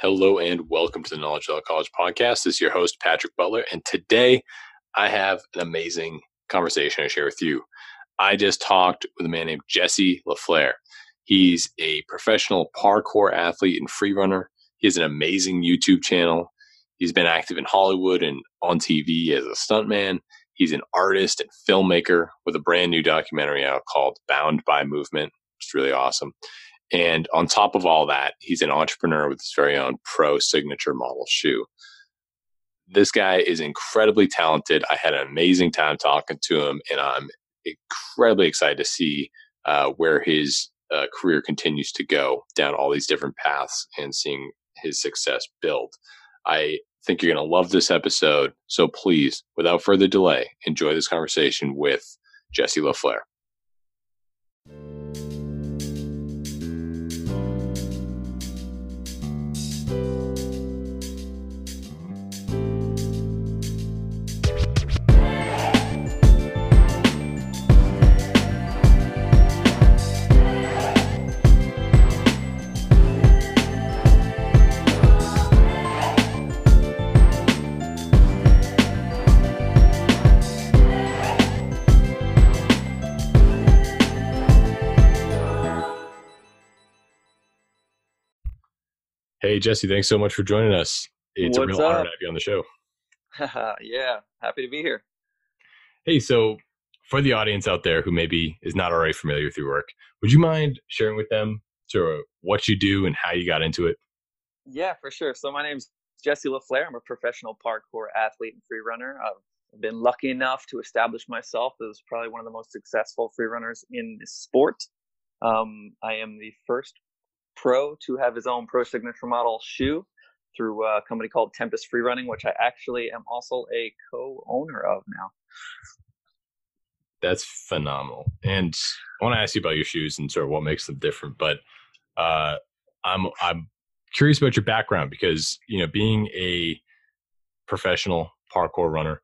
Hello and welcome to the Knowledge Without College podcast. This is your host, Patrick Butler. And today I have an amazing conversation to share with you. I just talked with a man named Jesse La Flair. He's a professional parkour athlete and free runner. He has an amazing YouTube channel. He's been active in Hollywood and on TV as a stuntman. He's an artist and filmmaker with a brand new documentary out called Bound by Movement. It's really awesome. And on top of all that, he's an entrepreneur with his very own pro signature model shoe. This guy is incredibly talented. I had an amazing time talking to him, and I'm incredibly excited to see uh, where his uh, career continues to go down all these different paths and seeing his success build. I think you're going to love this episode. So please, without further delay, enjoy this conversation with Jesse La Flair. Hey, Jesse, thanks so much for joining us. It's What's a real up? honor to have you on the show. yeah, happy to be here. Hey, so for the audience out there who maybe is not already familiar with your work, would you mind sharing with them sort of what you do and how you got into it? Yeah, for sure. So my name's Jesse La Flair. I'm a professional parkour athlete and free runner. I've been lucky enough to establish myself as probably one of the most successful free runners in this sport. Um, I am the first Pro to have his own Pro Signature Model shoe through a company called Tempest Free Running, which I actually am also a co-owner of now. That's phenomenal. And I want to ask you about your shoes and sort of what makes them different. But uh, I'm I'm curious about your background because you know being a professional parkour runner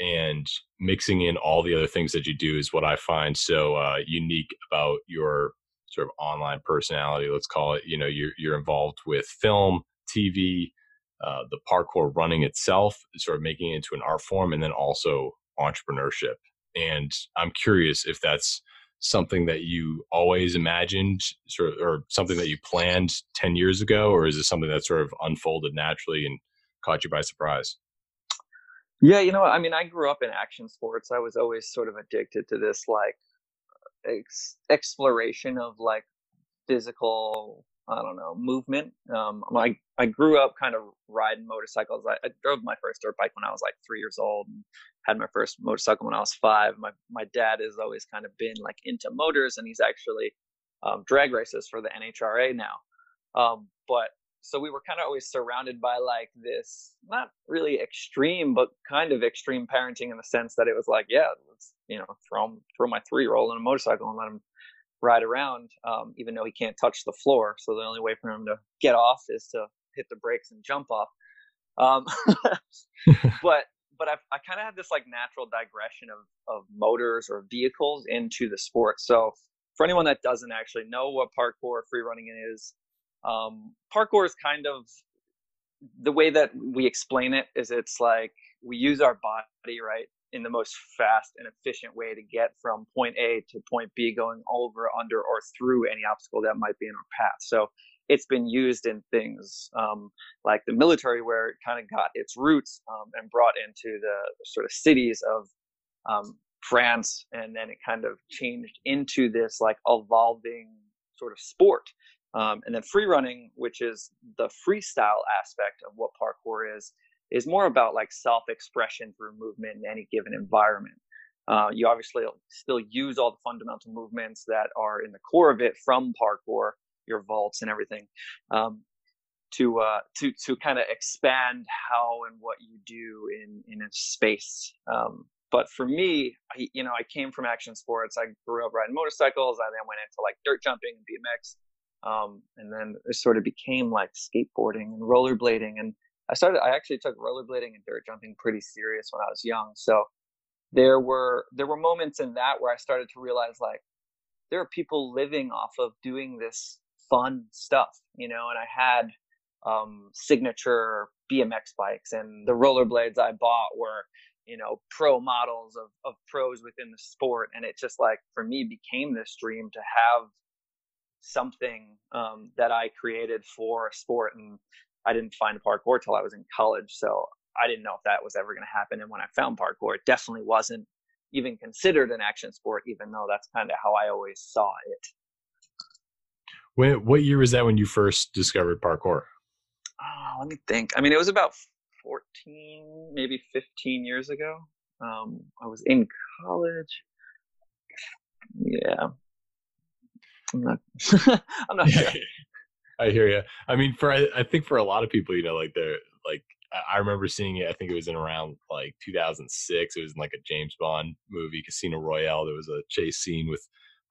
and mixing in all the other things that you do is what I find so uh, unique about your sort of online personality, let's call it. You know, you're you're involved with film, TV, uh, the parkour running itself, sort of making it into an art form, and then also entrepreneurship. And I'm curious if that's something that you always imagined, sort of, or something that you planned ten years ago, or is it something that sort of unfolded naturally and caught you by surprise? Yeah, you know, I mean, I grew up in action sports. I was always sort of addicted to this, like ex- exploration of like physical I don't know movement. Um, I I grew up kind of riding motorcycles. I, I, drove my first dirt bike when I was like three years old, and had my first motorcycle when I was five. My my dad has always kind of been like into motors, and he's actually um, drag races for the NHRA now. Um, but so we were kind of always surrounded by like this not really extreme but kind of extreme parenting in the sense that it was like yeah let's you know throw throw my three year old on a motorcycle and let him ride around um, even though he can't touch the floor. So the only way for him to get off is to hit the brakes and jump off. Um, but but i I kind of had this like natural digression of of motors or vehicles into the sport. So for anyone that doesn't actually know what parkour free running is um, parkour is kind of the way that we explain it is it's like we use our body right in the most fast and efficient way to get from point A to point B, going over, under, or through any obstacle that might be in our path. So it's been used in things um, like the military, where it kind of got its roots um, and brought into the, sort of cities of um, France, and then it kind of changed into this like evolving sort of sport. Um, and then free running, which is the freestyle aspect of what parkour is, is more about like self-expression through movement in any given environment. Uh, you obviously still use all the fundamental movements that are in the core of it from parkour, your vaults and everything, um, to uh, to to kind of expand how and what you do in in a space. Um, but for me, I, you know, I came from action sports. I grew up riding motorcycles. I then went into like dirt jumping and BMX. Um, and then it sort of became like skateboarding and rollerblading. And I started, I actually took rollerblading and dirt jumping pretty serious when I was young. So there were, there were moments in that where I started to realize like, there are people living off of doing this fun stuff, you know, and I had um, signature BMX bikes, and the rollerblades I bought were you know pro models of, of pros within the sport and it just like for me became this dream to have something um, that i created for a sport and i didn't find parkour till i was in college so i didn't know if that was ever going to happen and when i found parkour it definitely wasn't even considered an action sport even though that's kind of how i always saw it when, what year was that when you first discovered parkour oh, let me think i mean it was about 14, maybe 15 years ago. Um, I was in college. Yeah. I'm not, I'm not sure. I hear you. I mean, for I, I think for a lot of people, you know, like they're like I remember seeing it. I think it was in around like 2006. It was in like a James Bond movie, Casino Royale. There was a chase scene with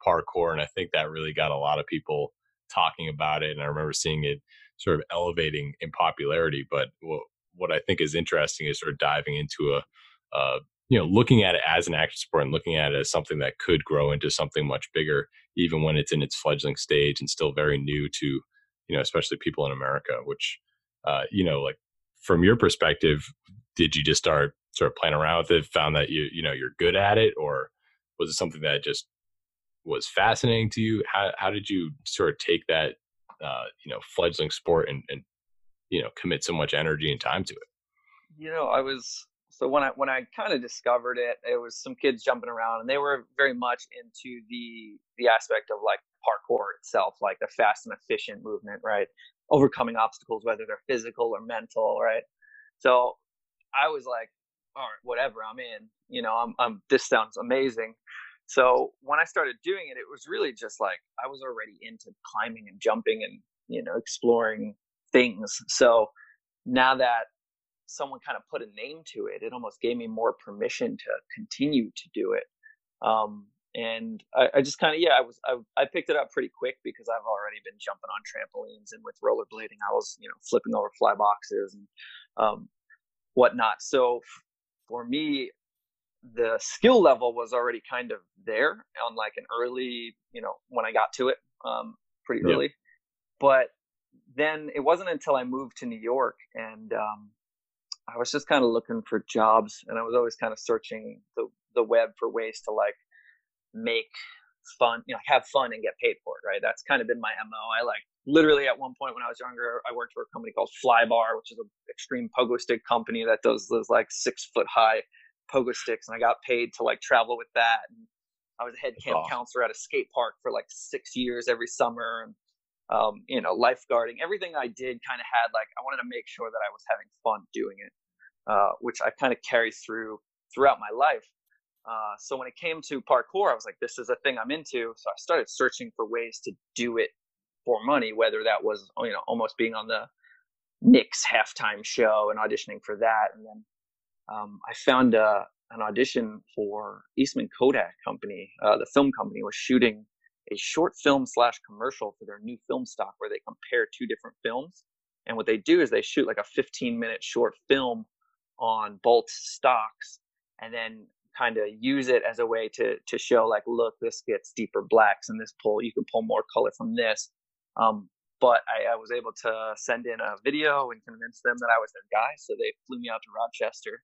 parkour, and I think that really got a lot of people talking about it. And I remember seeing it sort of elevating in popularity. But what what I think is interesting is sort of diving into a, uh, you know, looking at it as an action sport and looking at it as something that could grow into something much bigger, even when it's in its fledgling stage and still very new to, you know, especially people in America. Which, uh, you know, like from your perspective, did you just start sort of playing around with it, found that you, you know, you're good at it, or was it something that just was fascinating to you? How how did you sort of take that, uh, you know, fledgling sport and, and you know commit so much energy and time to it you know i was so when i when i kind of discovered it it was some kids jumping around and they were very much into the the aspect of like parkour itself like the fast and efficient movement right? Overcoming obstacles whether they're physical or mental right? So i was like all right whatever i'm in you know i'm, I'm this sounds amazing. So when i started doing it it was really just like i was already into climbing and jumping and you know exploring things. So now that someone kind of put a name to it, it almost gave me more permission to continue to do it. Um, and I, I just kind of yeah, I was I, I picked it up pretty quick because I've already been jumping on trampolines and with rollerblading, I was you know flipping over fly boxes and um, whatnot. So for me, the skill level was already kind of there on like an early, you know, when I got to it um, pretty early. But then it wasn't until I moved to New York and um, I was just kind of looking for jobs and I was always kind of searching the, the web for ways to like make fun, you know, have fun and get paid for it, right? That's kind of been my MO. I like literally at one point when I was younger, I worked for a company called Flybar, which is an extreme pogo stick company that does those like six foot high pogo sticks. And I got paid to like travel with that. And I was a head camp awesome. counselor at a skate park for like six years every summer. And um, you know, lifeguarding, everything I did kind of had like, I wanted to make sure that I was having fun doing it, uh, which I kind of carry through throughout my life. Uh, so when it came to parkour, I was like, this is a thing I'm into. So I started searching for ways to do it for money, whether that was, you know, almost being on the Knicks halftime show and auditioning for that. And then um, I found uh, an audition for Eastman Kodak Company. Uh, the film company was shooting a short film slash commercial for their new film stock where they compare two different films. And what they do is they shoot like a 15 minute short film on both stocks and then kind of use it as a way to to show like look this gets deeper blacks and this pull you can pull more color from this um, but I, I, was able to send in a video and convince them that I was their guy so they flew me out to Rochester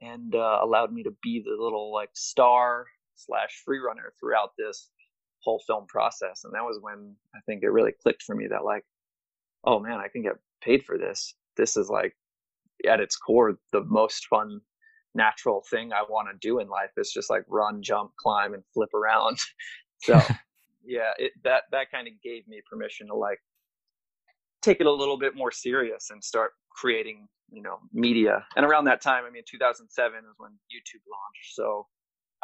and uh, allowed me to be the little like star slash free runner throughout this whole film process. And that was when I think it really clicked for me that like, oh man, I can get paid for this. This is like at its core the most fun natural thing I want to do in life is just like run, jump, climb, and flip around. so yeah, it, that that kind of gave me permission to like take it a little bit more serious and start creating you know media. And around that time, I mean, 2007 is when YouTube launched. So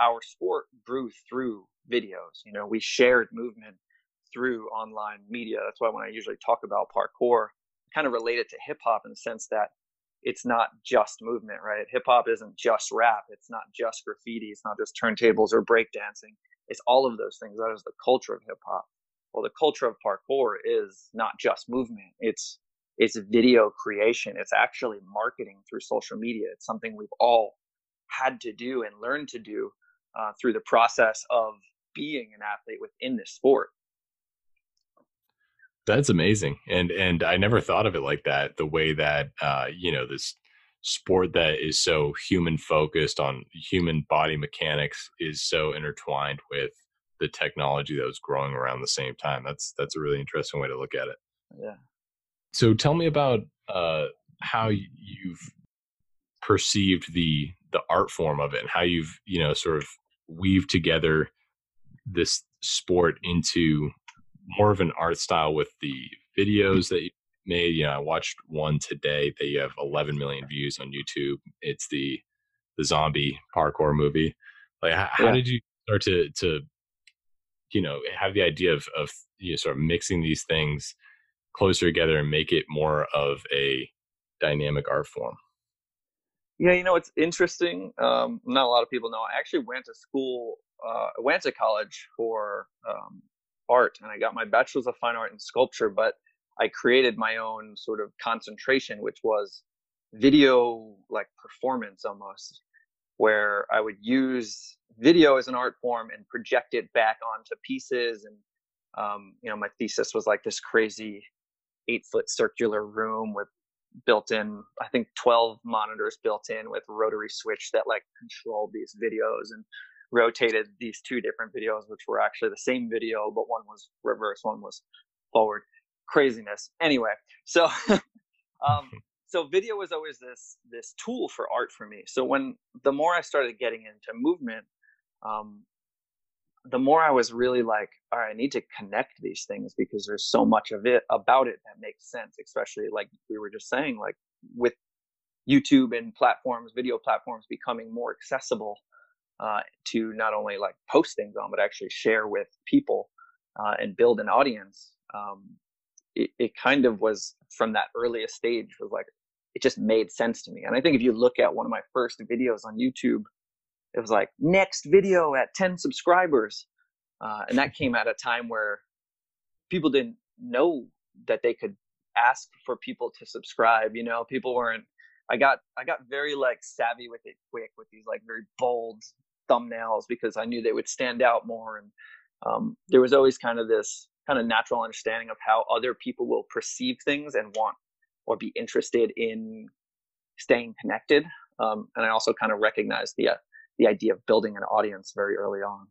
our sport grew through videos. You know, we shared movement through online media. That's why when I usually talk about parkour, I kind of relate it to hip hop in the sense that it's not just movement, right? Hip hop isn't just rap. It's not just graffiti. It's not just turntables or breakdancing. It's all of those things. That is the culture of hip hop. Well, the culture of parkour is not just movement. It's it's video creation. It's actually marketing through social media. It's something we've all had to do and learned to do uh, through the process of being an athlete within this sport. That's amazing, and and I never thought of it like that. The way that uh, you know this sport that is so human focused on human body mechanics is so intertwined with the technology that was growing around the same time. That's that's a really interesting way to look at it. Yeah. So tell me about uh, how you've perceived the the art form of it and how you've you know sort of weaved together this sport into more of an art style with the mm-hmm. videos that you made. You know, I watched one today. They have 11 million views on YouTube. It's the the zombie parkour movie. Like, how, yeah. how did you start to to you know have the idea of of you know, sort of mixing these things closer together and make it more of a dynamic art form? Yeah, you know, it's interesting. Um, not a lot of people know. I actually went to school, uh, went to college for um, art, and I got my bachelor's of fine art in sculpture. But I created my own sort of concentration, which was video like performance almost, where I would use video as an art form and project it back onto pieces. And um, you know, my thesis was like this crazy eight foot circular room with built in i think 12 monitors built in with rotary switch that like controlled these videos and rotated these two different videos which were actually the same video but one was reverse one was forward. Craziness. Anyway so um so video was always this this tool for art for me. So when the more i started getting into movement um the more I was really like, all right, I need to connect these things because there's so much of it about it that makes sense, especially like we were just saying, like with YouTube and platforms, video platforms becoming more accessible uh, to not only like post things on, but actually share with people uh, and build an audience. Um, it, it kind of was from that earliest stage was like, it just made sense to me. And I think if you look at one of my first videos on YouTube, it was like next video at 10 subscribers. Uh, and that came at a time where people didn't know that they could ask for people to subscribe you know? People weren't i got i got very like savvy with it quick with these like very bold thumbnails because i knew they would stand out more and um, there was always kind of this kind of natural understanding of how other people will perceive things and want or be interested in staying connected um, and i also kind of recognized the uh, the idea of building an audience very early on.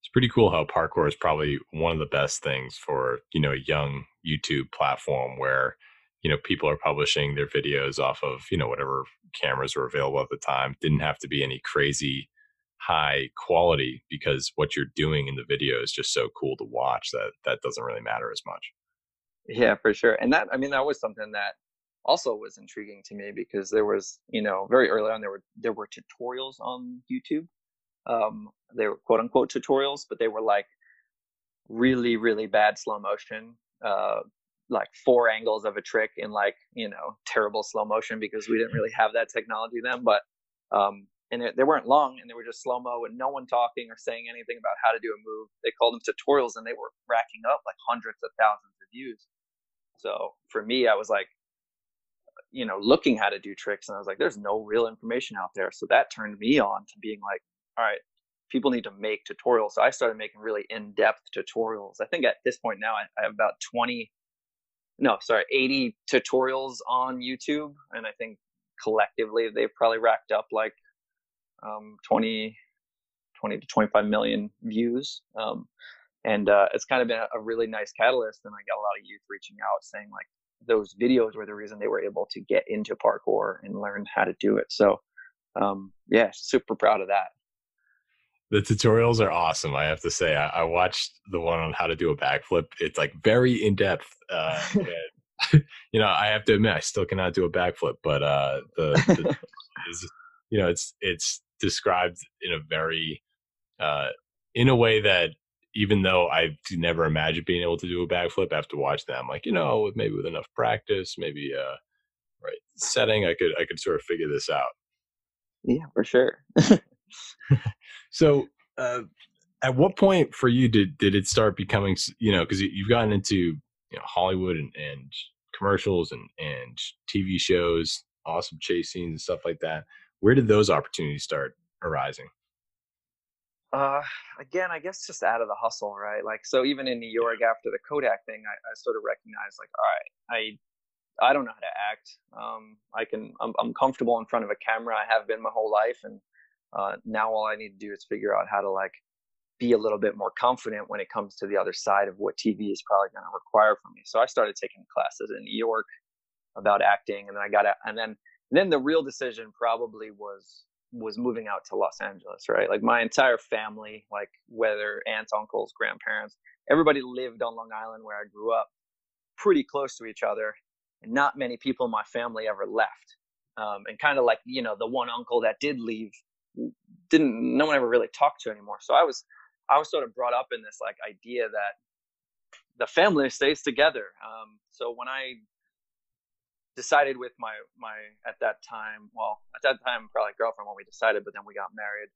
It's pretty cool how parkour is probably one of the best things for, you know, a young YouTube platform where, you know, people are publishing their videos off of, you know, whatever cameras were available at the time. Didn't have to be any crazy high quality because what you're doing in the video is just so cool to watch that that doesn't really matter as much. Yeah, for sure. And that I mean that was something that also was intriguing to me because there was you know very early on there were there were tutorials on youtube. Um they were quote unquote tutorials but they were like really really bad slow motion uh like four angles of a trick in like you know terrible slow motion because we didn't really have that technology then but um and they weren't long and they were just slow mo and no one talking or saying anything about how to do a move. They called them tutorials and they were racking up like hundreds of thousands of views. So for me i was like you know, looking how to do tricks. And I was like, there's no real information out there. So that turned me on to being like, all right, people need to make tutorials. So I started making really in depth tutorials. I think at this point now, I, I have about 20, no, sorry, 80 tutorials on YouTube. And I think collectively they've probably racked up like um, 20, 20 to 25 million views. Um, and uh, it's kind of been a, a really nice catalyst. And I got a lot of youth reaching out saying like, those videos were the reason they were able to get into parkour and learn how to do it. So, um, yeah, super proud of that. The tutorials are awesome. I have to say, I, I watched the one on how to do a backflip. It's like very in depth. Uh, you know, I have to admit, I still cannot do a backflip, but uh, the, the is, you know, it's it's described in a very uh, in a way that even though I never imagined being able to do a backflip after watch them, like you know, maybe with enough practice, maybe uh, right setting, I could I could sort of figure this out. Yeah, for sure. so, uh, at what point for you did did it start becoming you know because you've gotten into you know Hollywood and, and commercials and and TV shows, awesome chase scenes and stuff like that. Where did those opportunities start arising? Uh, again, I guess just out of the hustle, right? Like, so even in New York after the Kodak thing, I, I sort of recognized, like, all right, I, I don't know how to act. Um, I can, I'm, I'm comfortable in front of a camera. I have been my whole life, and uh, now all I need to do is figure out how to like be a little bit more confident when it comes to the other side of what TV is probably going to require from me. So I started taking classes in New York about acting, and then I got, and then, and then the real decision probably was was moving out to Los Angeles, right? Like my entire family, like whether aunts, uncles, grandparents, everybody lived on Long Island where I grew up, pretty close to each other, and not many people in my family ever left. Um, and kind of like you know the one uncle that did leave, didn't no one ever really talked to anymore. So I was I was sort of brought up in this like idea that the family stays together. Um, so when I decided with my my at that time well at that time probably girlfriend when we decided but then we got married.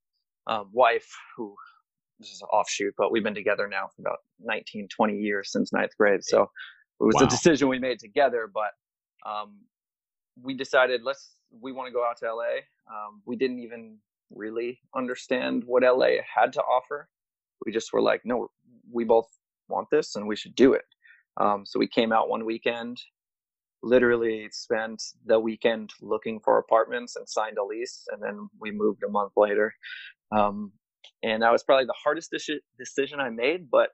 Um, wife who this is an offshoot but we've been together now for about 19 20 years since ninth grade. So it was wow. a decision we made together but um, we decided let's we want to go out to la um, we didn't even really understand what la had to offer. We just were like no we both want this and we should do it. Um, so we came out one weekend literally spent the weekend looking for apartments and signed a lease and then we moved a month later. Um, and that was probably the hardest decision i made but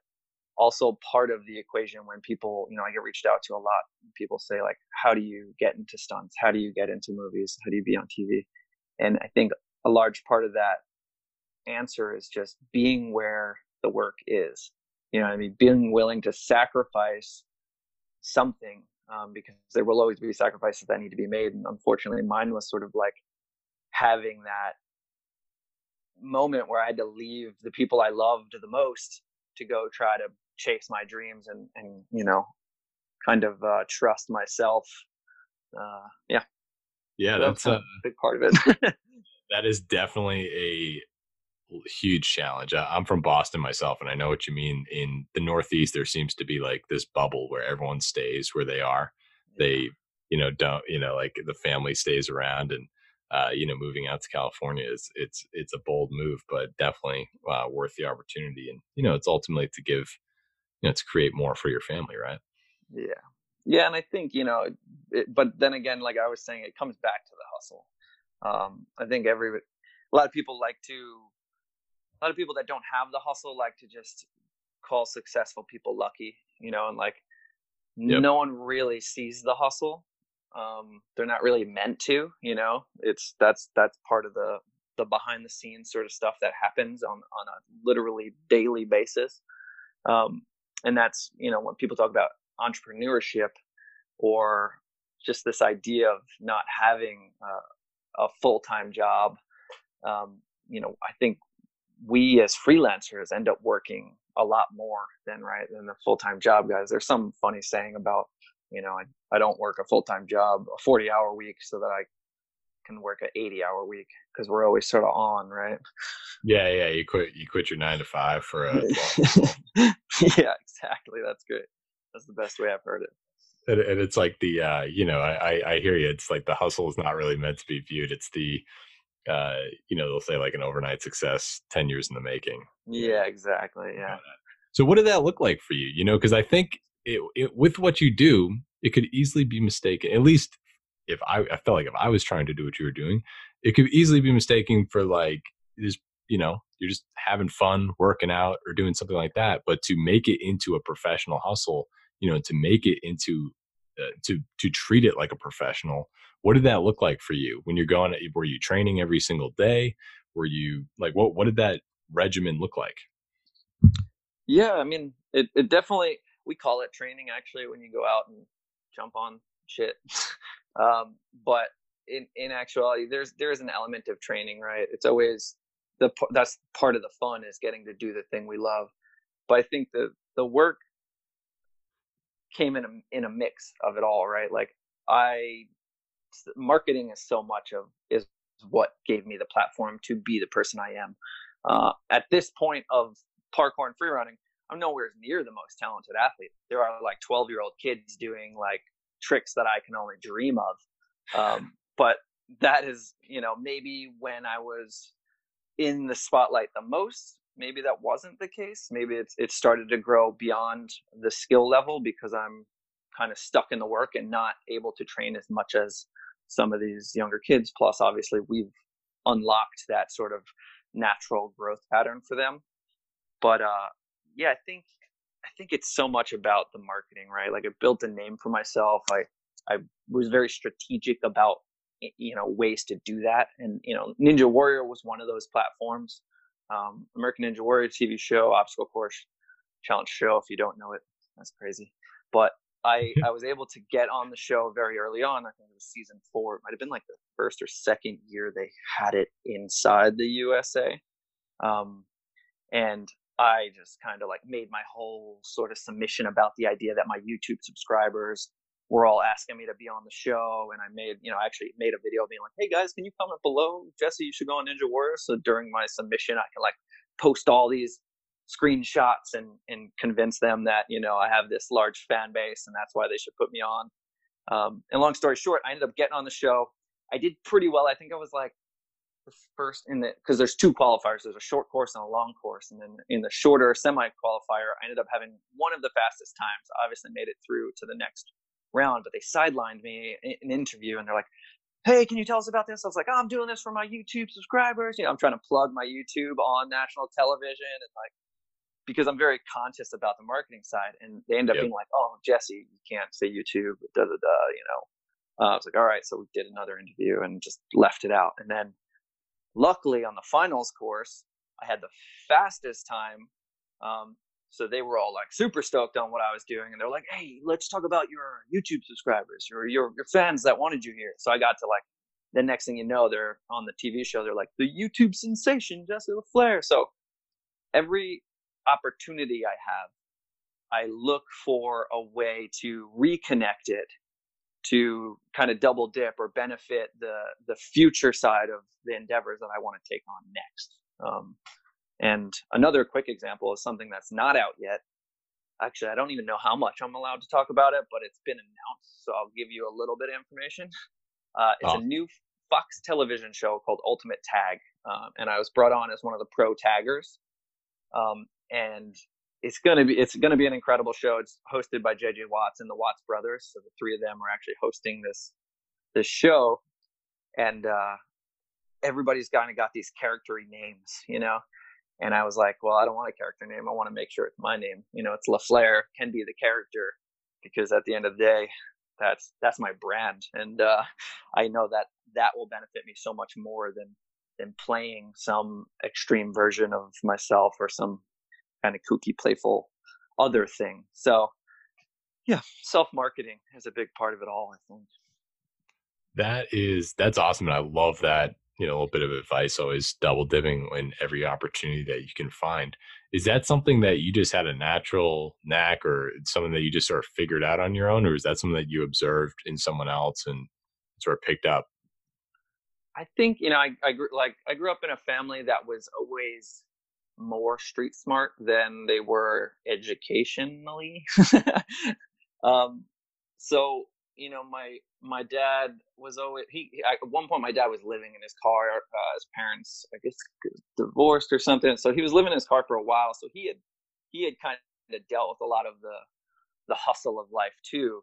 also part of the equation when people you know i get reached out to a lot people say like how do you get into stunts? How do you get into movies? How do you be on tv and i think a large part of that answer is just being where the work is. You know i mean? Being willing to sacrifice something um, because there will always be sacrifices that need to be made. And unfortunately, mine was sort of like having that moment where I had to leave the people I loved the most to go try to chase my dreams and, and you know, kind of uh, trust myself. Uh, yeah. Yeah, that's, that's a big part of it. that is definitely a huge challenge. I'm from Boston myself, and I know what you mean. In the Northeast, there seems to be like this bubble where everyone stays where they are. They, you know, don't, you know, like the family stays around, and uh, you know, moving out to California is it's it's a bold move, but definitely uh, worth the opportunity. And you know, it's ultimately to give, you know, to create more for your family, right? Yeah, yeah, and I think you know, it, but then again, like I was saying, it comes back to the hustle. Um, I think every a lot of people like to a lot of people that don't have the hustle like to just call successful people lucky, you know, and like yep. no one really sees the hustle. Um, they're not really meant to, you know. It's that's that's part of the the behind the scenes sort of stuff that happens on on a literally daily basis. Um, and that's you know when people talk about entrepreneurship or just this idea of not having uh, a full time job. Um, you know, I think we as freelancers end up working a lot more than right than the full-time job guys. There's some funny saying about you know i, I don't work a full-time job a 40 hour week so that i can work an 80 hour week because we're always sort of on right? Yeah yeah you quit you quit your nine to five for a yeah exactly that's great. That's the best way i've heard it. And, and it's like the uh you know i i hear you it's like the hustle is not really meant to be viewed it's the uh, you know, they'll say like an overnight success, 10 years in the making. Yeah, exactly. Yeah. So what did that look like for you? You know, because I think it, it, with what you do, it could easily be mistaken. At least if I, I felt like if I was trying to do what you were doing, it could easily be mistaken for like this, you know, you're just having fun working out or doing something like that. But to make it into a professional hustle, you know, to make it into uh, to to treat it like a professional what did that look like for you when you're going were you training every single day? Were you like what what did that regimen look like? Yeah i mean it, it definitely we call it training actually when you go out and jump on shit. Um, but in in actuality there's there's an element of training right? It's always the that's part of the fun is getting to do the thing we love. But i think the the work came in a in a mix of it all, right? Like I marketing is so much of is what gave me the platform to be the person I am. Uh, at this point of parkour and freerunning, I'm nowhere near the most talented athlete. There are like 12 year old kids doing like tricks that I can only dream of. Um, but that is, you know, maybe when I was in the spotlight the most, maybe that wasn't the case. Maybe it's it started to grow beyond the skill level because I'm kind of stuck in the work and not able to train as much as some of these younger kids. Plus, obviously, we've unlocked that sort of natural growth pattern for them. But uh, yeah, I think I think it's so much about the marketing, right? Like I built a name for myself. I I was very strategic about you know ways to do that, and you know Ninja Warrior was one of those platforms. Um, American Ninja Warrior TV show, obstacle course challenge show. If you don't know it, that's crazy. But I I was able to get on the show very early on. I think it was season four. It might have been like the first or second year they had it inside the USA. Um, and I just kind of like made my whole sort of submission about the idea that my YouTube subscribers were all asking me to be on the show. And I made, you know, I actually made a video being like, hey guys, can you comment below? Jesse, you should go on Ninja Warrior. So during my submission, I can like post all these screenshots and, and convince them that, you know, I have this large fan base and that's why they should put me on. Um, and long story short, I ended up getting on the show. I did pretty well. I think I was like the first in the because there's two qualifiers. There's a short course and a long course, and then in the shorter semi qualifier, I ended up having one of the fastest times. Obviously, made it through to the next round, but they sidelined me in an interview, and they're like, "Hey, can you tell us about this?" I was like, oh, "I'm doing this for my YouTube subscribers." You know, I'm trying to plug my YouTube on national television, and like because I'm very conscious about the marketing side, and they end up yep. being like, "Oh, Jesse, you can't say YouTube, da da da," you know. Uh, I was like, "All right," so we did another interview and just left it out, and then luckily on the finals course, I had the fastest time. Um, so they were all like super stoked on what I was doing, and they're like, "Hey, let's talk about your YouTube subscribers, or your your fans that wanted you here." So I got to like the next thing you know, they're on the TV show. They're like the YouTube sensation Jesse La Flair. So every opportunity I have, I look for a way to reconnect it to kind of double dip or benefit the the future side of the endeavors that I want to take on next. Um, and another quick example is something that's not out yet. Actually, I don't even know how much I'm allowed to talk about it, but it's been announced, so I'll give you a little bit of information. Uh, it's oh. a new Fox television show called Ultimate Tag, uh, and I was brought on as one of the pro taggers. Um, and it's gonna be it's gonna be an incredible show. It's hosted by JJ Watts and the Watts brothers, so the three of them are actually hosting this this show, and uh, everybody's kind of got these charactery names, you know. And I was like, well, I don't want a character name. I want to make sure it's my name. You know, it's La Flair can be the character because at the end of the day, that's that's my brand, and uh, I know that that will benefit me so much more than than playing some extreme version of myself or some kind of kooky, playful other thing. So, yeah, self marketing is a big part of it all. I think that is that's awesome, and I love that. You know, a little bit of advice always double dipping in every opportunity that you can find. Is that something that you just had a natural knack, or something that you just sort of figured out on your own, or is that something that you observed in someone else and sort of picked up? I think you know I, I grew like I grew up in a family that was always more street smart than they were educationally. um, so you know, my my dad was always he. At one point, my dad was living in his car. Uh, his parents, I guess, divorced or something. So he was living in his car for a while. So he had he had kind of dealt with a lot of the the hustle of life too.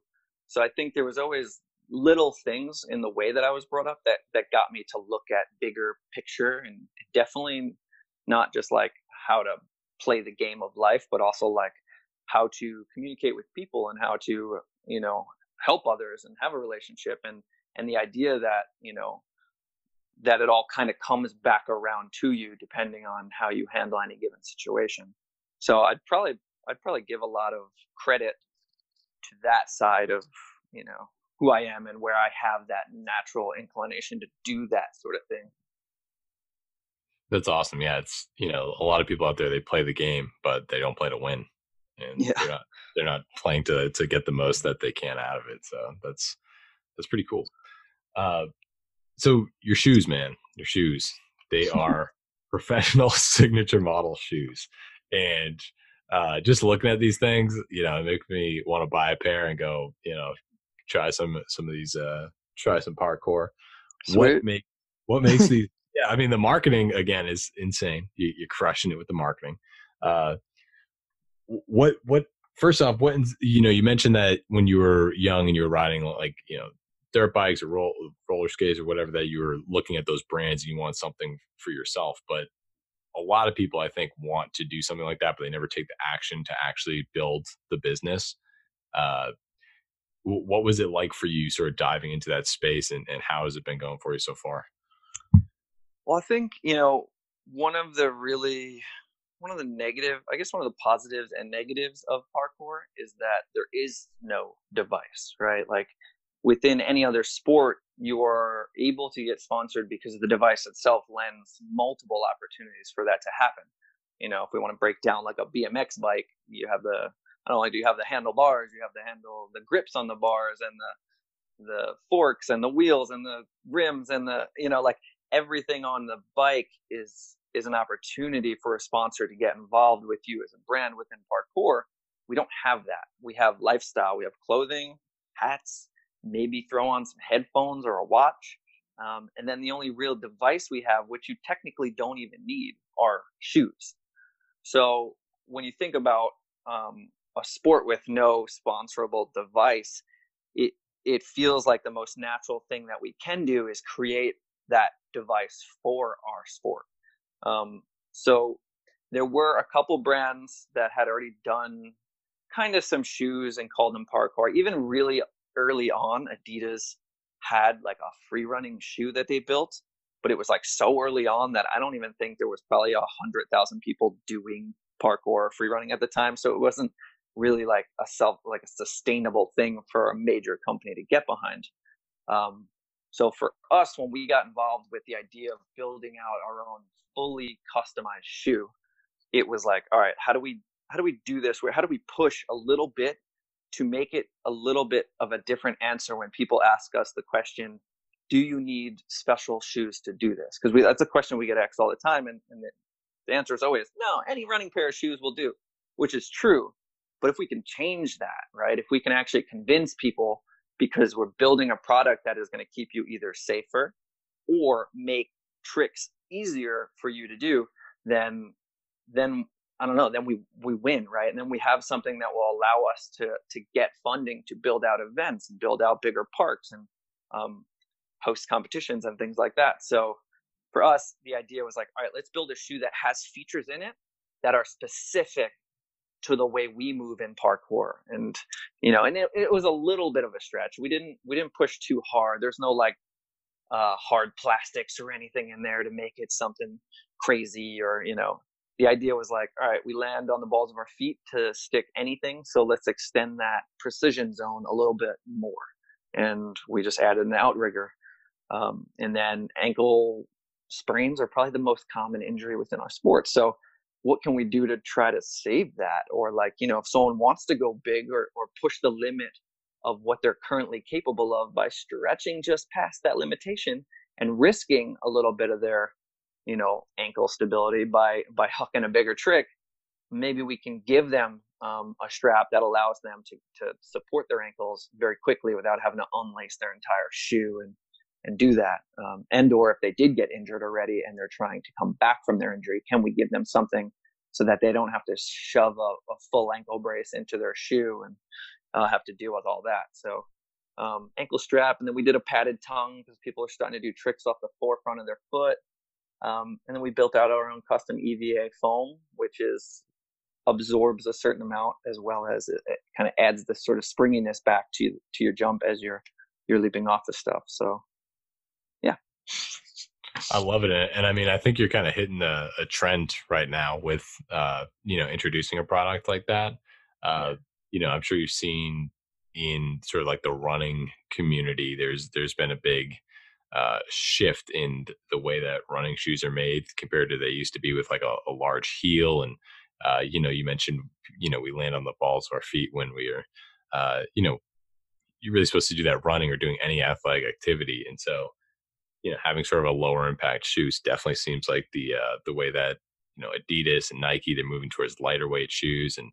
So I think there was always little things in the way that I was brought up that that got me to look at bigger picture and definitely not just like how to play the game of life, but also like how to communicate with people and how to, you know, help others and have a relationship and and the idea that, you know, that it all kind of comes back around to you depending on how you handle any given situation. So I'd probably I'd probably give a lot of credit to that side of, you know, who I am and where I have that natural inclination to do that sort of thing. That's awesome. Yeah, it's you know a lot of people out there they play the game, but they don't play to win, and yeah. they're not they're not playing to to get the most that they can out of it. So that's that's pretty cool. Uh, so your shoes, man, your shoes, they are professional signature model shoes, and uh, just looking at these things, you know, it makes me want to buy a pair and go, you know, try some some of these, uh, try some parkour. Sweet. What make what makes these Yeah, I mean the marketing again is insane. You, are crushing it with the marketing. Uh, what what first off, what you know, you mentioned that when you were young and you were riding like you know dirt bikes or roll, roller skates or whatever that you were looking at those brands and you want something for yourself, but a lot of people I think want to do something like that, but they never take the action to actually build the business. Uh, what was it like for you sort of diving into that space and, and how has it been going for you so far? Well, I think, you know, one of the really one of the negative, I guess one of the positives and negatives of parkour is that there is no device, right? Like within any other sport, you are able to get sponsored because the device itself lends multiple opportunities for that to happen. You know, if we want to break down like a BMX bike, you have the not only do you have the handlebars, you have the handle, the grips on the bars and the the forks and the wheels and the rims and the you know like everything on the bike is is an opportunity for a sponsor to get involved with you as a brand within parkour. We don't have that. We have lifestyle. We have clothing, hats, maybe throw on some headphones or a watch. Um, and then the only real device we have, which you technically don't even need, are shoes. So when you think about um, a sport with no sponsorable device, it it feels like the most natural thing that we can do is create that device for our sport. Um, so there were a couple brands that had already done kind of some shoes and called them parkour. Even really early on, Adidas had like a free running shoe that they built, but it was like so early on that I don't even think there was probably a hundred thousand people doing parkour free running at the time. So it wasn't really like a self like a sustainable thing for a major company to get behind. Um, so for us, when we got involved with the idea of building out our own fully customized shoe, it was like, all right, how do we how do we do this? Where how do we push a little bit to make it a little bit of a different answer when people ask us the question, do you need special shoes to do this? Because that's a question we get asked all the time, and, and the, the answer is always no. Any running pair of shoes will do, which is true. But if we can change that, right? If we can actually convince people because we're building a product that is going to keep you either safer or make tricks easier for you to do, then then I don't know, then we we win, right? And then we have something that will allow us to to get funding to build out events and build out bigger parks and um, host competitions and things like that. So for us, the idea was like, all right, let's build a shoe that has features in it that are specific to the way we move in parkour and you know and it, it was a little bit of a stretch. We didn't we didn't push too hard. There's no like uh, hard plastics or anything in there to make it something crazy or you know. The idea was like all right we land on the balls of our feet to stick anything so let's extend that precision zone a little bit more. And we just added an outrigger um, and then ankle sprains are probably the most common injury within our sport. So what can we do to try to save that? Or like you know if someone wants to go big or, or push the limit of what they're currently capable of by stretching just past that limitation and risking a little bit of their you know ankle stability by by hucking a bigger trick maybe we can give them um, a strap that allows them to, to support their ankles very quickly without having to unlace their entire shoe and and do that um, and or if they did get injured already and they're trying to come back from their injury can we give them something so that they don't have to shove a, a full ankle brace into their shoe and uh, have to deal with all that? So um, ankle strap and then we did a padded tongue because people are starting to do tricks off the forefront of their foot um, and then we built out our own custom eva foam which is absorbs a certain amount as well as it, it kind of adds this sort of springiness back to to your jump as you're you're leaping off the stuff. So I love it, and I mean, I think you're kind of hitting a, a trend right now with, uh, you know, introducing a product like that. Uh, you know, I'm sure you've seen in sort of like the running community. There's there's been a big uh, shift in the way that running shoes are made compared to they used to be with like a, a large heel. And uh, you know, you mentioned you know we land on the balls of our feet when we are, uh, you know, you're really supposed to do that running or doing any athletic activity, and so you know having sort of a lower impact shoes definitely seems like the uh, the way that you know Adidas and Nike they're moving towards lighter weight shoes and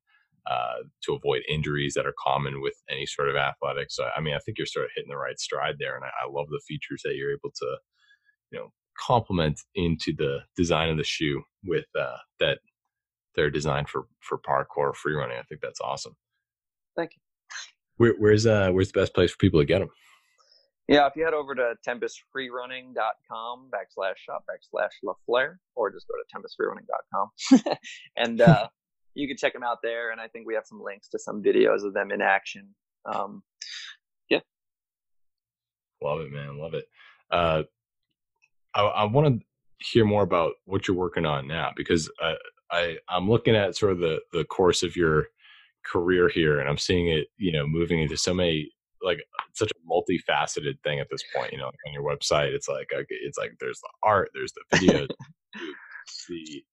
uh, to avoid injuries that are common with any sort of athletics. So I mean I think you're sort of hitting the right stride there, and I, I love the features that you're able to you know complement into the design of the shoe with uh, that they're designed for for parkour free running. I think that's awesome. Thank you. Where, where's uh where's the best place for people to get them? Yeah, if you head over to tempestfreerunning.com backslash shop backslash La Flair, or just go to tempestfreerunning.com and uh, you can check them out there. And I think we have some links to some videos of them in action. Um, yeah. Love it, man. Love it. Uh, I, I want to hear more about what you're working on now because I I'm looking at sort of the the course of your career here, and I'm seeing it, you know, moving into so many like such a multifaceted thing at this point. You know, on your website, it's like it's like there's the art, there's the video, the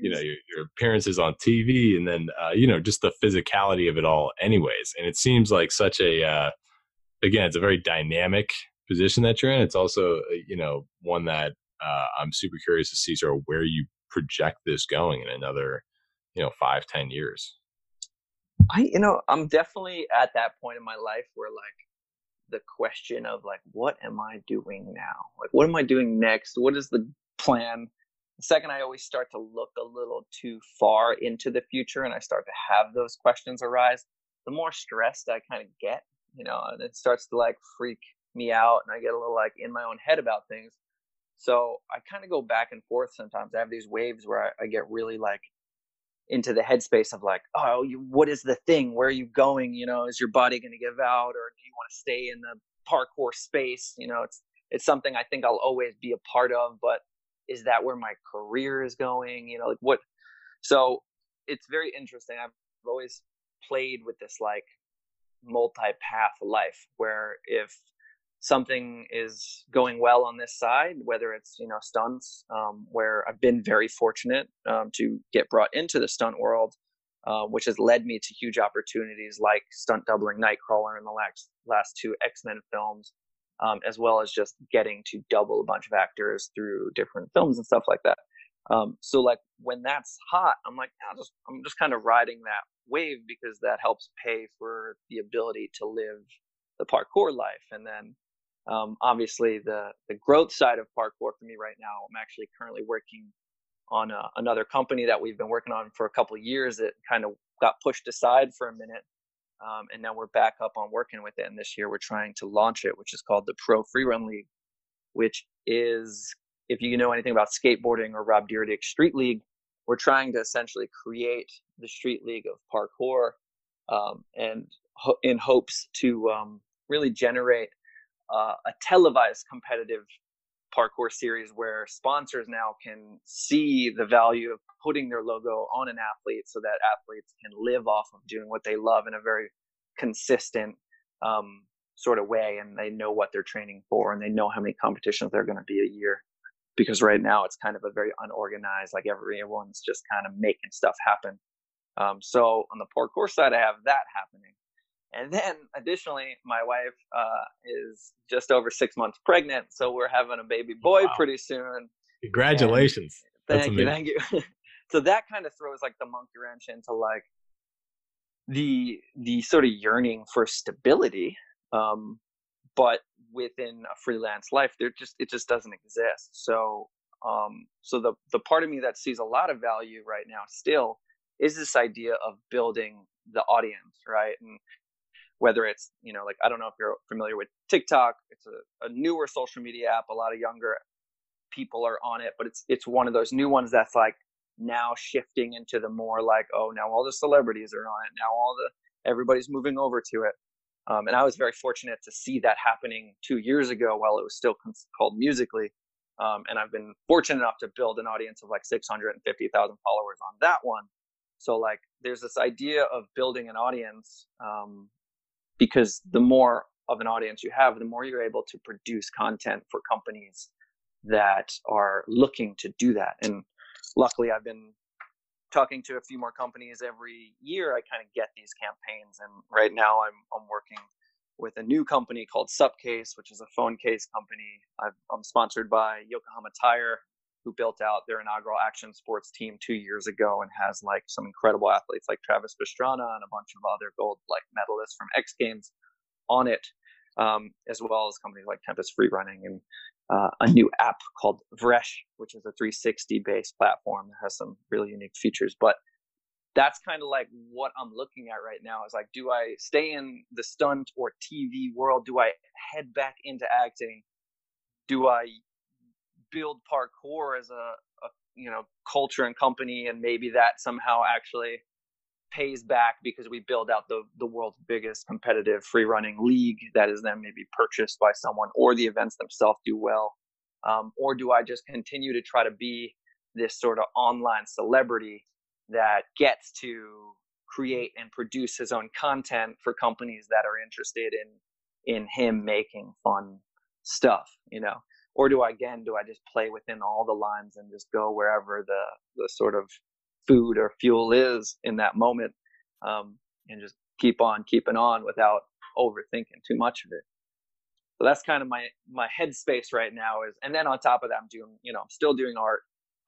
you know your, your, appearances on TV, and then uh, you know just the physicality of it all. Anyways, and it seems like such a uh, again, it's a very dynamic position that you're in. It's also uh, you know one that uh, I'm super curious to see sort of where you project this going in another you know five ten years. I, you know, I'm definitely at that point in my life where like the question of like, what am I doing now? Like, what am I doing next? What is the plan? The second I always start to look a little too far into the future and I start to have those questions arise, the more stressed I kind of get, you know, and it starts to like freak me out and I get a little like in my own head about things. So I kind of go back and forth sometimes. I have these waves where I, I get really like into the headspace of like, oh, you, what is the thing? Where are you going? You know, is your body going to give out, or do you want to stay in the parkour space? You know, it's it's something I think I'll always be a part of, but is that where my career is going? You know, like what? So it's very interesting. I've always played with this like multi-path life, where if something is going well on this side, whether it's you know stunts, um, where I've been very fortunate um, to get brought into the stunt world, uh, which has led me to huge opportunities like stunt doubling Nightcrawler in the last last two X Men films, um, as well as just getting to double a bunch of actors through different films and stuff like that. Um, so like when that's hot, I'm like, i just I'm just kind of riding that wave because that helps pay for the ability to live the parkour life, and then um, obviously, the the growth side of parkour for me right now, I'm actually currently working on a, another company that we've been working on for a couple years. That kind of got pushed aside for a minute, um, and now we're back up on working with it. And this year, we're trying to launch it, which is called the Pro Freerun League, which is if you know anything about skateboarding or Rob Dyrdek Street League, we're trying to essentially create the Street League of parkour, um, and ho- in hopes to um, really generate uh, a televised competitive parkour series where sponsors now can see the value of putting their logo on an athlete so that athletes can live off of doing what they love in a very consistent um, sort of way and they know what they're training for and they know how many competitions they're going to be a year. Because right now it's kind of a very unorganized like everyone's just kind of making stuff happen. Um, so on the parkour side i have that happening and then additionally, my wife uh, is just over six months pregnant, so we're having a baby boy wow. pretty soon. Congratulations! And thank you, thank you. so that kind of throws like the monkey wrench into like the the sort of yearning for stability, um, but within a freelance life, there just it just doesn't exist. So um, so the the part of me that sees a lot of value right now still is this idea of building the audience, right? And whether it's you know like i don't know if you're familiar with tiktok it's a, a newer social media app a lot of younger people are on it but it's it's one of those new ones that's like now shifting into the more like oh now all the celebrities are on it now all the everybody's moving over to it. Um, and i was very fortunate to see that happening two years ago while it was still called Musical.ly. Um, and i've been fortunate enough to build an audience of like 650000 followers on that one. So like there's this idea of building an audience um, because the more of an audience you have, the more you're able to produce content for companies that are looking to do that. And luckily, I've been talking to a few more companies every year. I kind of get these campaigns, and right now I'm I'm working with a new company called Supcase, which is a phone case company. i am sponsored by Yokohama Tire, who built out their inaugural action sports team two years ago and has like some incredible athletes like Travis Pastrana and a bunch of other gold like medalists from X Games on it. um, as well as companies like Tempest Free Running and uh, a new app called Vresh, which is a 360 based platform that has some really unique features. But that's kind of like what I'm looking at right now is like, do I stay in the stunt or TV world? Do I head back into acting? Do I build parkour as a, a you know culture and company, and maybe that somehow actually pays back because we build out the the world's biggest competitive free running league that is then maybe purchased by someone, or the events themselves do well, um, or do I just continue to try to be this sort of online celebrity that gets to create and produce his own content for companies that are interested in in him making fun stuff you know or do i again do i just play within all the lines and just go wherever the the sort of food or fuel is in that moment um, and just keep on keeping on without overthinking too much of it so that's kind of my my headspace right now is and then on top of that i'm doing you know i'm still doing art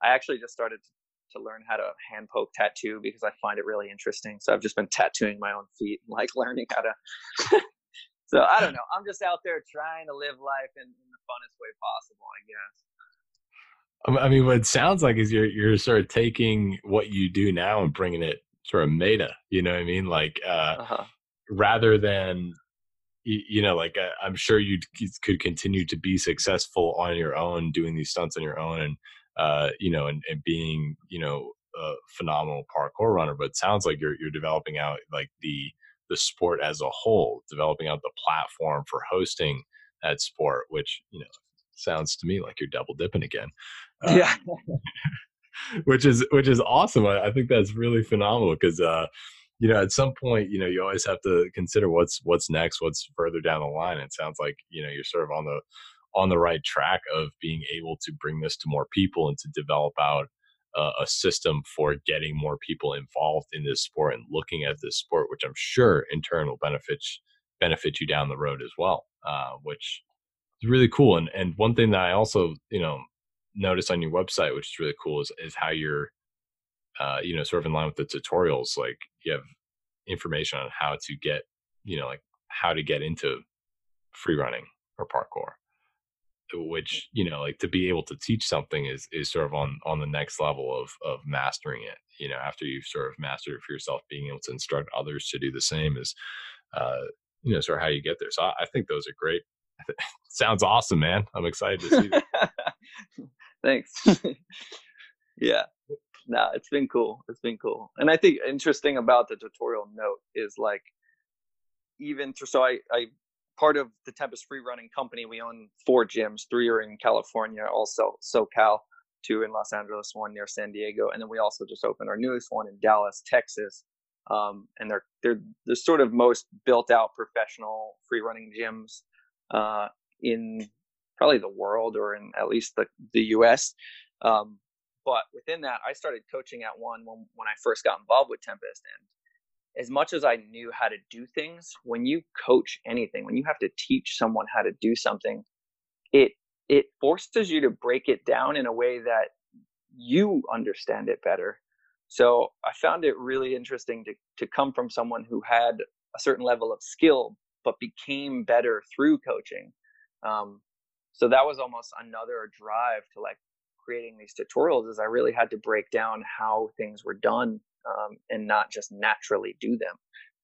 i actually just started to to learn how to hand poke tattoo because I find it really interesting. So I've just been tattooing my own feet and like learning how to. so I don't know. I'm just out there trying to live life in, in the funnest way possible, I guess. I mean, what it sounds like is you're you're sort of taking what you do now and bringing it sort of meta. You know what I mean? Like uh, uh-huh. rather than you, know, like uh, I'm sure you could continue to be successful on your own, doing these stunts on your own, and uh, you know, and, and being, you know, a phenomenal parkour runner, but it sounds like you're you're developing out like the the sport as a whole, developing out the platform for hosting that sport, which you know sounds to me like you're double dipping again. Uh, yeah. which is which is awesome. I, I think that's really phenomenal because uh, you know at some point you know you always have to consider what's what's next, what's further down the line. It sounds like you know you're sort of on the on the right track of being able to bring this to more people and to develop out a system for getting more people involved in this sport and looking at this sport, which I'm sure in turn will benefit benefit you down the road as well, uh, which is really cool. And and one thing that I also you know noticed on your website, which is really cool, is is how you're uh, you know sort of in line with the tutorials. Like you have information on how to get you know like how to get into free running or parkour which you know like to be able to teach something is is sort of on on the next level of of mastering it you know after you've sort of mastered it for yourself being able to instruct others to do the same is uh you know sort of how you get there. So i, I think those are great. Sounds awesome man. I'm excited to see thanks. Yeah. No it's been cool. It's been cool. And i think interesting about the tutorial note is like even so I, I part of the Tempest Free Running Company. We own four gyms. Three are in California, also SoCal, two in Los Angeles, one near San Diego, and then we also just opened our newest one in Dallas, Texas. Um, and they're they're the sort of most built out professional free running gyms uh, in probably the world or in at least the the U.S. Um, but within that, I started coaching at one when when I first got involved with Tempest, and as much as I knew how to do things, when you coach anything, when you have to teach someone how to do something, it it forces you to break it down in a way that you understand it better. So I found it really interesting to to come from someone who had a certain level of skill but became better through coaching. Um, so that was almost another drive to like creating these tutorials is I really had to break down how things were done um, and not just naturally do them.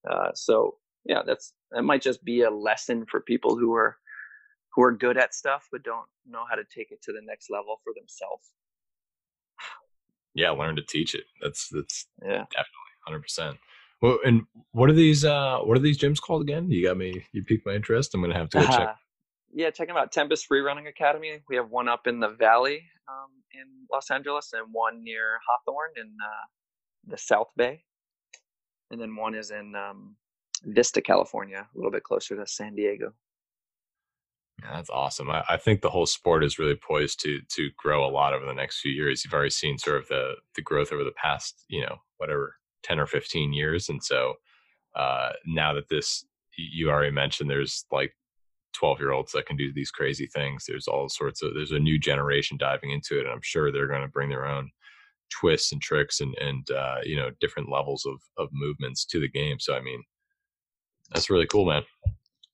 Uh, so yeah, that's that might just be a lesson for people who are who are good at stuff but don't know how to take it to the next level for themselves. Yeah, learn to teach it. That's that's yeah, definitely hundred percent. Well, and what are these? uh What are these gyms called again? You got me. You piqued my interest. I'm gonna have to go uh, check. Yeah, check them out. Tempest Free Running Academy. We have one up in the Valley um, in Los Angeles, and one near Hawthorne in uh, the South Bay, and then one is in um, Vista, California, a little bit closer to San Diego. Yeah, that's awesome. I, I, think the whole sport is really poised to to grow a lot over the next few years. You've already seen sort of the the growth over the past, you know, whatever, ten or fifteen years, and so uh, now that this, you already mentioned, there's like 12 year olds that can do these crazy things. There's all sorts of, there's a new generation diving into it. And I'm sure they're going to bring their own twists and tricks and and uh, you know different levels of of movements to the game. So I mean, that's really cool, man.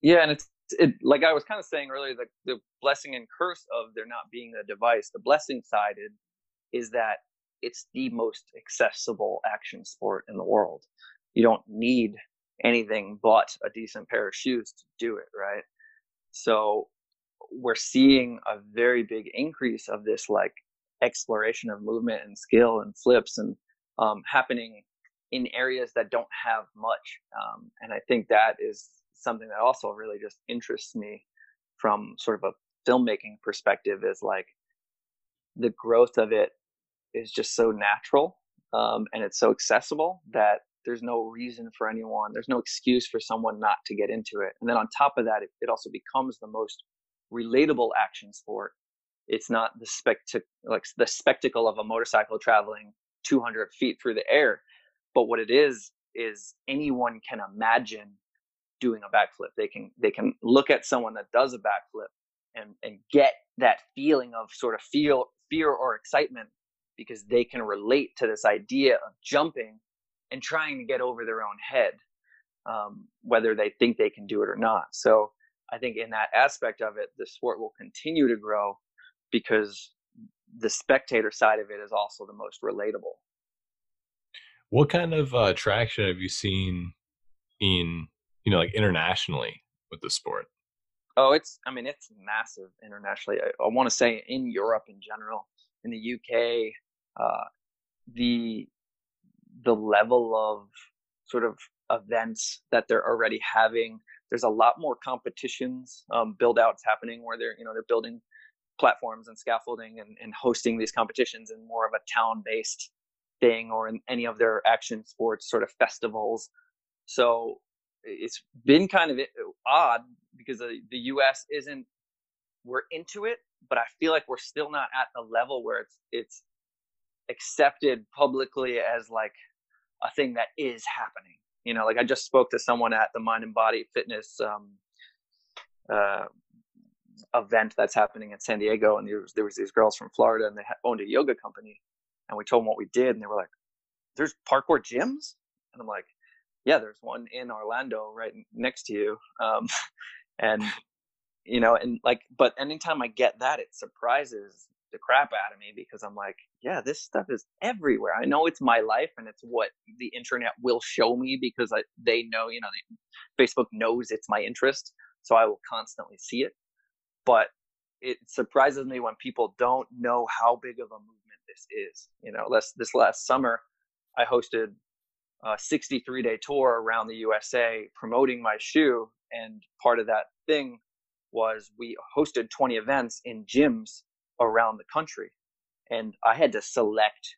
Yeah, and it's it, like I was kind of saying earlier, the, the blessing and curse of there not being a device. The blessing sided is that it's the most accessible action sport in the world. You don't need anything but a decent pair of shoes to do it, right? So we're seeing a very big increase of this like exploration of movement and skill and flips and um, happening in areas that don't have much. Um, and I think that is something that also really just interests me from sort of a filmmaking perspective is like the growth of it is just so natural um, and it's so accessible that there's no reason for anyone there's no excuse for someone not to get into it and then on top of that it, it also becomes the most relatable action sport it's not the spectac- like the spectacle of a motorcycle traveling 200 feet through the air but what it is is anyone can imagine doing a backflip they can they can look at someone that does a backflip and and get that feeling of sort of feel fear or excitement because they can relate to this idea of jumping and trying to get over their own head, um, whether they think they can do it or not. So I think in that aspect of it, the sport will continue to grow because the spectator side of it is also the most relatable. What kind of uh, traction have you seen in, you know, like internationally with the sport? Oh, it's, I mean, it's massive internationally. I, I want to say in Europe in general, in the UK, uh, the the level of sort of events that they're already having. There's a lot more competitions, um, build outs happening where they're, you know, they're building platforms and scaffolding and, and hosting these competitions in more of a town based thing or in any of their action sports sort of festivals. So it's been kind of odd because the, US isn't, we're into it, but I feel like we're still not at the level where it's, it's accepted publicly as like a thing that is happening. You know, like I just spoke to someone at the Mind and Body Fitness um, uh, event that's happening in San Diego, and there was, there was these girls from Florida, and they owned a yoga company, and we told them what we did, and they were like, "There's parkour gyms," and I'm like, "Yeah, there's one in Orlando, right next to you," um, and you know, and like, but anytime I get that, it surprises the crap out of me because I'm like, yeah, this stuff is everywhere. I know it's my life and it's what the internet will show me because I, they know, you know, they, Facebook knows it's my interest, so I will constantly see it. But it surprises me when people don't know how big of a movement this is. You know, last, this last summer, I hosted a 63 day tour around the USA promoting my shoe, and part of that thing was we hosted 20 events in gyms around the country. And I had to select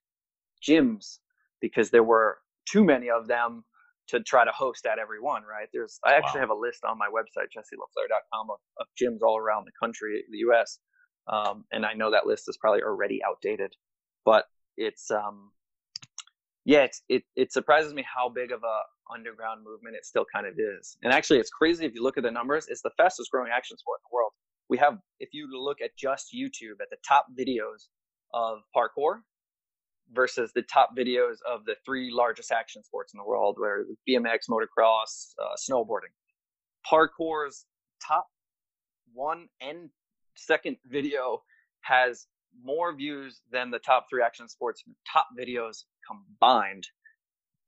gyms because there were too many of them to try to host at every one, right? There's I actually wow. have a list on my website, jesselaflair.com of, of gyms all around the country, the US. Um, and I know that list is probably already outdated. But it's um yeah, it's it it surprises me how big of a underground movement it still kind of is. And actually it's crazy if you look at the numbers, it's the fastest growing action sport in the world we have if you look at just youtube at the top videos of parkour versus the top videos of the three largest action sports in the world where bmx motocross uh, snowboarding. Parkour's top one and second video has more views than the top three action sports top videos combined.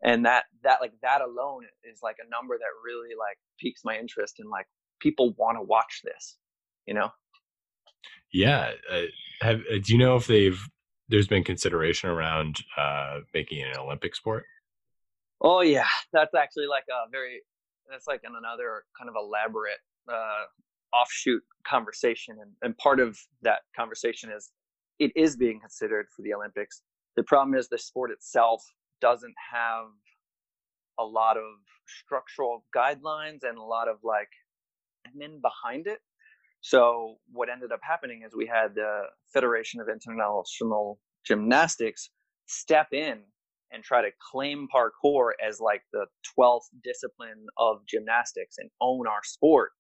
And that that like that alone is like a number that really like piques my interest in like people want to watch this you know? Yeah uh, have uh, do you know if they've there's been consideration around uh making it an olympic sport? Oh yeah. That's actually like a very that's like another kind of elaborate uh offshoot conversation and, and part of that conversation is it is being considered for the olympics. The problem is the sport itself doesn't have a lot of structural guidelines and a lot of like admin behind it so what ended up happening is we had the Federation of International Gymnastics step in and try to claim parkour as like the 12th discipline of gymnastics and own our sport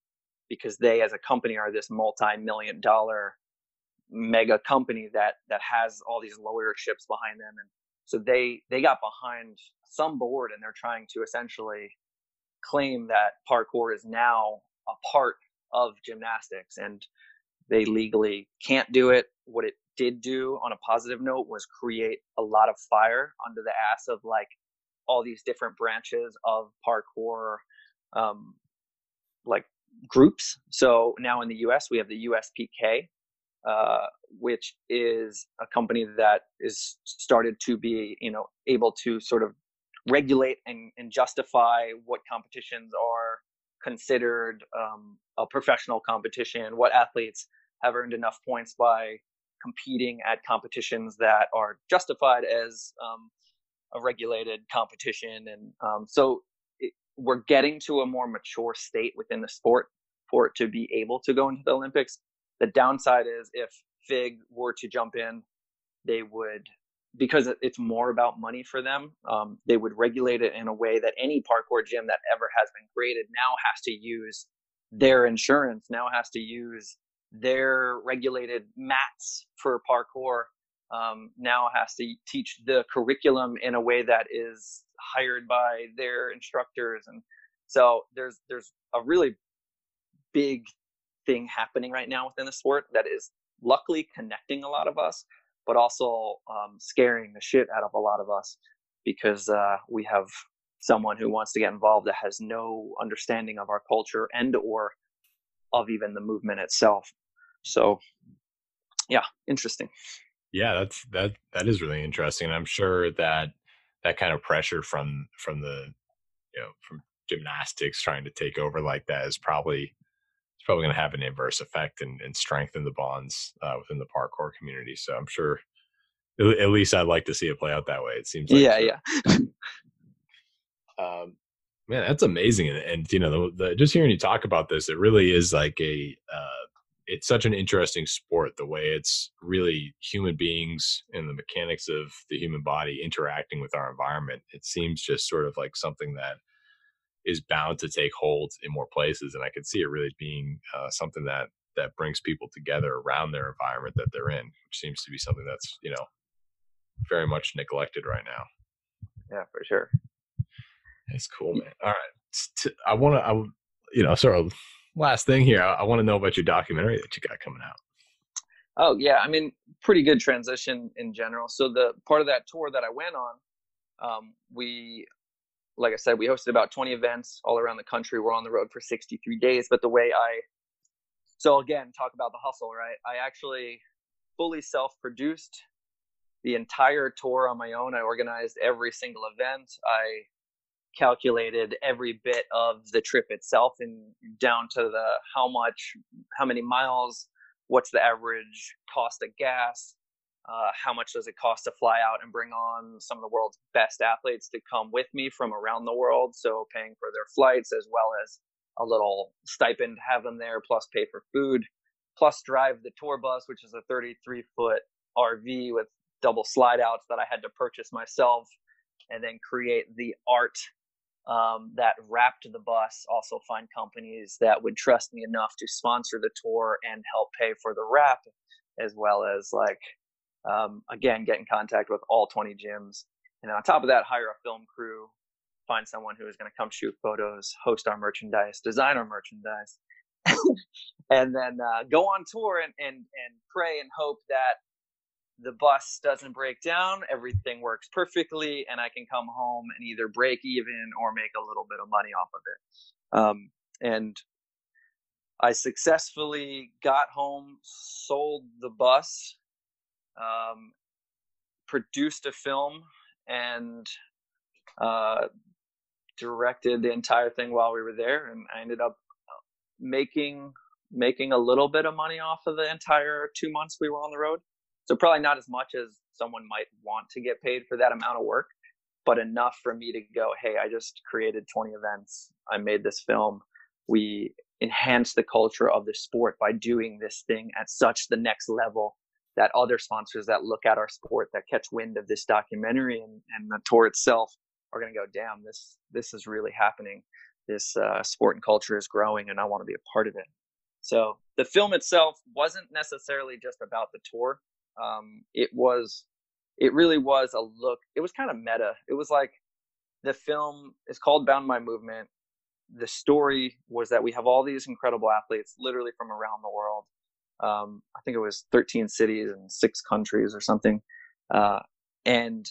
because they as a company are this multi-million dollar mega company that that has all these lawyerships behind them. And so they they got behind some board and they're trying to essentially claim that parkour is now a part of gymnastics and they legally can't do it. What it did do on a positive note was create a lot of fire under the ass of like all these different branches of parkour um, like groups. So now in the US, we have the USPK, uh, which is a company that is started to be, you know, able to sort of regulate and, and justify what competitions are considered um, a professional competition, what athletes have earned enough points by competing at competitions that are justified as um, a regulated competition. And um, so it, we're getting to a more mature state within the sport for it to be able to go into the Olympics. The downside is if FIG were to jump in, they would, because it's more about money for them, um, they would regulate it in a way that any parkour gym that ever has been created now has to use their insurance, now has to use their regulated mats for parkour um, now has to teach the curriculum in a way that is hired by their instructors and so there's there's a really big thing happening right now within the sport that is luckily connecting a lot of us but also um, scaring the shit out of a lot of us because uh, we have someone who wants to get involved that has no understanding of our culture and or of even the movement itself so, yeah, interesting. Yeah, that's that that is really interesting. I'm sure that that kind of pressure from from the you know from gymnastics trying to take over like that is probably probably going to have an inverse effect and, and strengthen the bonds uh, within the parkour community. So I'm sure at least I'd like to see it play out that way. It seems like yeah, yeah. um, man, that's amazing, and, and you know, the, the, just hearing you talk about this, it really is like a uh, it's such an interesting sport the way it's really human beings and the mechanics of the human body interacting with our environment it seems just sort of like something that is bound to take hold in more places and i could see it really being uh, something that that brings people together around their environment that they're in which seems to be something that's you know very much neglected right now yeah for sure that's cool man all right i want to i you know sort of last thing here, I, I want to know about your documentary that you got coming out. Oh yeah, I mean, pretty good transition in general. So the part of that tour that I went on, um, we, like I said, we hosted about 20 events all around the country. We're on the road for 63 days. But the way I, so again, talk about the hustle, right? I actually fully self-produced the entire tour on my own. I organized every single event. I calculated every bit of the trip itself and down to the how much, how many miles, what's the average cost of gas, uh, how much does it cost to fly out and bring on some of the world's best athletes to come with me from around the world. So paying for their flights as well as a little stipend to have them there, plus pay for food, plus drive the tour bus, which is a 33 foot RV with double slide outs that I had to purchase myself, and then create the art um, that wrapped the bus also find companies that would trust me enough to sponsor the tour and help pay for the wrap as well as like um, again get in contact with all 20 gyms and on top of that hire a film crew find someone who is going to come shoot photos host our merchandise design our merchandise and then uh, go on tour and, and, and pray and hope that the bus doesn't break down, everything works perfectly, and I can come home and either break even or make a little bit of money off of it. Um, and I successfully got home, sold the bus, um, produced a film, and uh, directed the entire thing while we were there. And I ended up uh, making making a little bit of money off of the entire two months we were on the road. So probably not as much as someone might want to get paid for that amount of work, but enough for me to go, hey, I just created 20 events. I made this film. We enhanced the culture of the sport by doing this thing at such the next level that other sponsors that look at our sport that catch wind of this documentary and, and the tour itself are going to go, damn, this this is really happening. This uh, sport and culture is growing, and I want to be a part of it. So the film itself wasn't necessarily just about the tour um, it was it really was a look it was kind of meta it was like the film is called bound by movement the story was that we have all these incredible athletes, literally from around the world. Um, I think it was 13 cities and six countries or something. Uh, and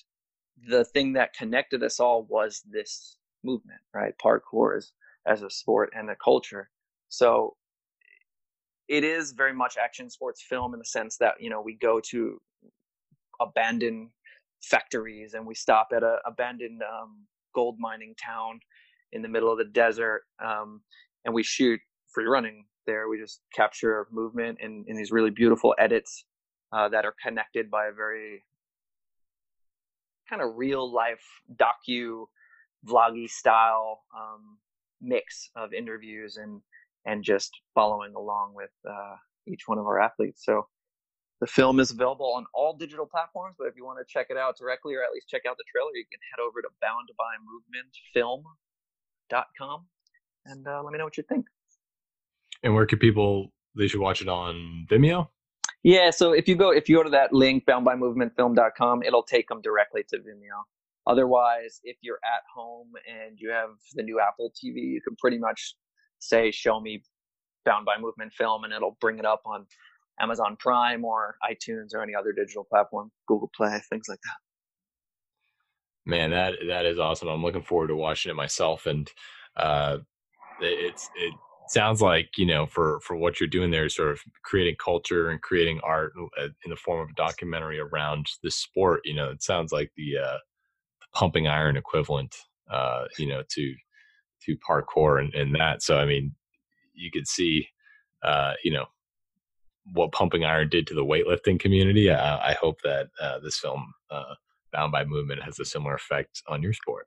the thing that connected us all was this movement, right? Parkour as, as a sport and a culture. So it is very much action sports film in the sense that, you know, we go to abandoned factories and we stop at a abandoned um, gold mining town in the middle of the desert um, and we shoot free running there we just capture movement in, in these really beautiful edits uh, that are connected by a very kind of real life docu vloggy style um, mix of interviews and and just following along with uh, each one of our athletes so the film is available on all digital platforms, but if you want to check it out directly or at least check out the trailer, you can head over to boundbymovementfilm.com and uh, let me know what you think. And where can people, they should watch it on Vimeo? Yeah, so if you go if you go to that link boundbymovementfilm.com, it'll take them directly to Vimeo. Otherwise, if you're at home and you have the new Apple TV, you can pretty much say show me Bound by Movement film and it'll bring it up on Amazon Prime or iTunes or any other digital platform, Google Play, things like that. Man, that that is awesome. I'm looking forward to watching it myself, and uh, it's it sounds like you know for for what you're doing there, sort of creating culture and creating art uh, in the form of a documentary around this sport. You know, it sounds like the, uh, the pumping iron equivalent, uh, you know, to to parkour and, and that. So I mean, you could see, uh, you know, what pumping iron did to the weightlifting community. I, I hope that uh, this film, uh, Bound by Movement, has a similar effect on your sport.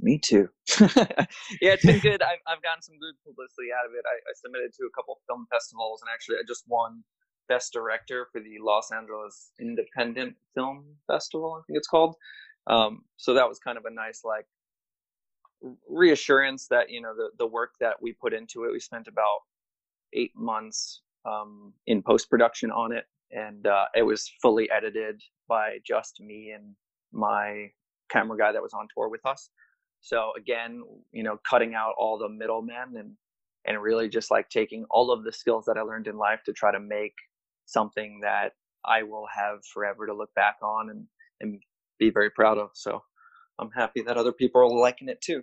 Me too. yeah, it's been good. I've, I've gotten some good publicity out of it. I, I submitted to a couple film festivals, and actually, I just won Best Director for the Los Angeles Independent Film Festival. I think it's called. Um, so that was kind of a nice like reassurance that you know the the work that we put into it. We spent about eight months um, in post production on it, and uh, it was fully edited by just me and my camera guy that was on tour with us. So again, you know, cutting out all the middlemen and and really just like taking all of the skills that I learned in life to try to make something that I will have forever to look back on and and be very proud of. So I'm happy that other people are liking it too.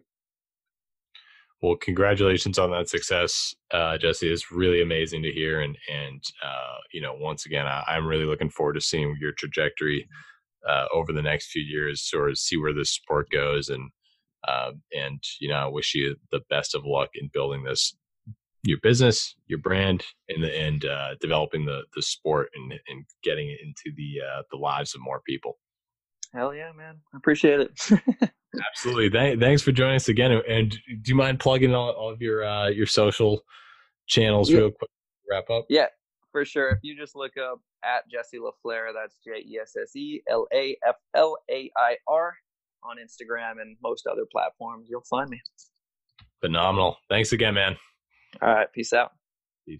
Well, congratulations on that success, uh, Jesse. It's really amazing to hear, and and uh, you know, once again, I, am really looking forward to seeing your trajectory uh, over the next few years, of see where this sport goes, and uh, and you know, I wish you the best of luck in building this your business, your brand, and the, and uh, developing the the sport and and getting it into the uh, the lives of more people. Hell yeah, man! I appreciate it. Absolutely. Th- thanks for joining us again. And do you mind plugging all, all of your uh, your social channels yeah. real quick? Wrap up. Yeah, for sure. If you just look up at Jesse LaFlair, that's J E S S E L A F L A I R on Instagram and most other platforms, you'll find me. Phenomenal. Thanks again, man. All right. Peace out. Peace.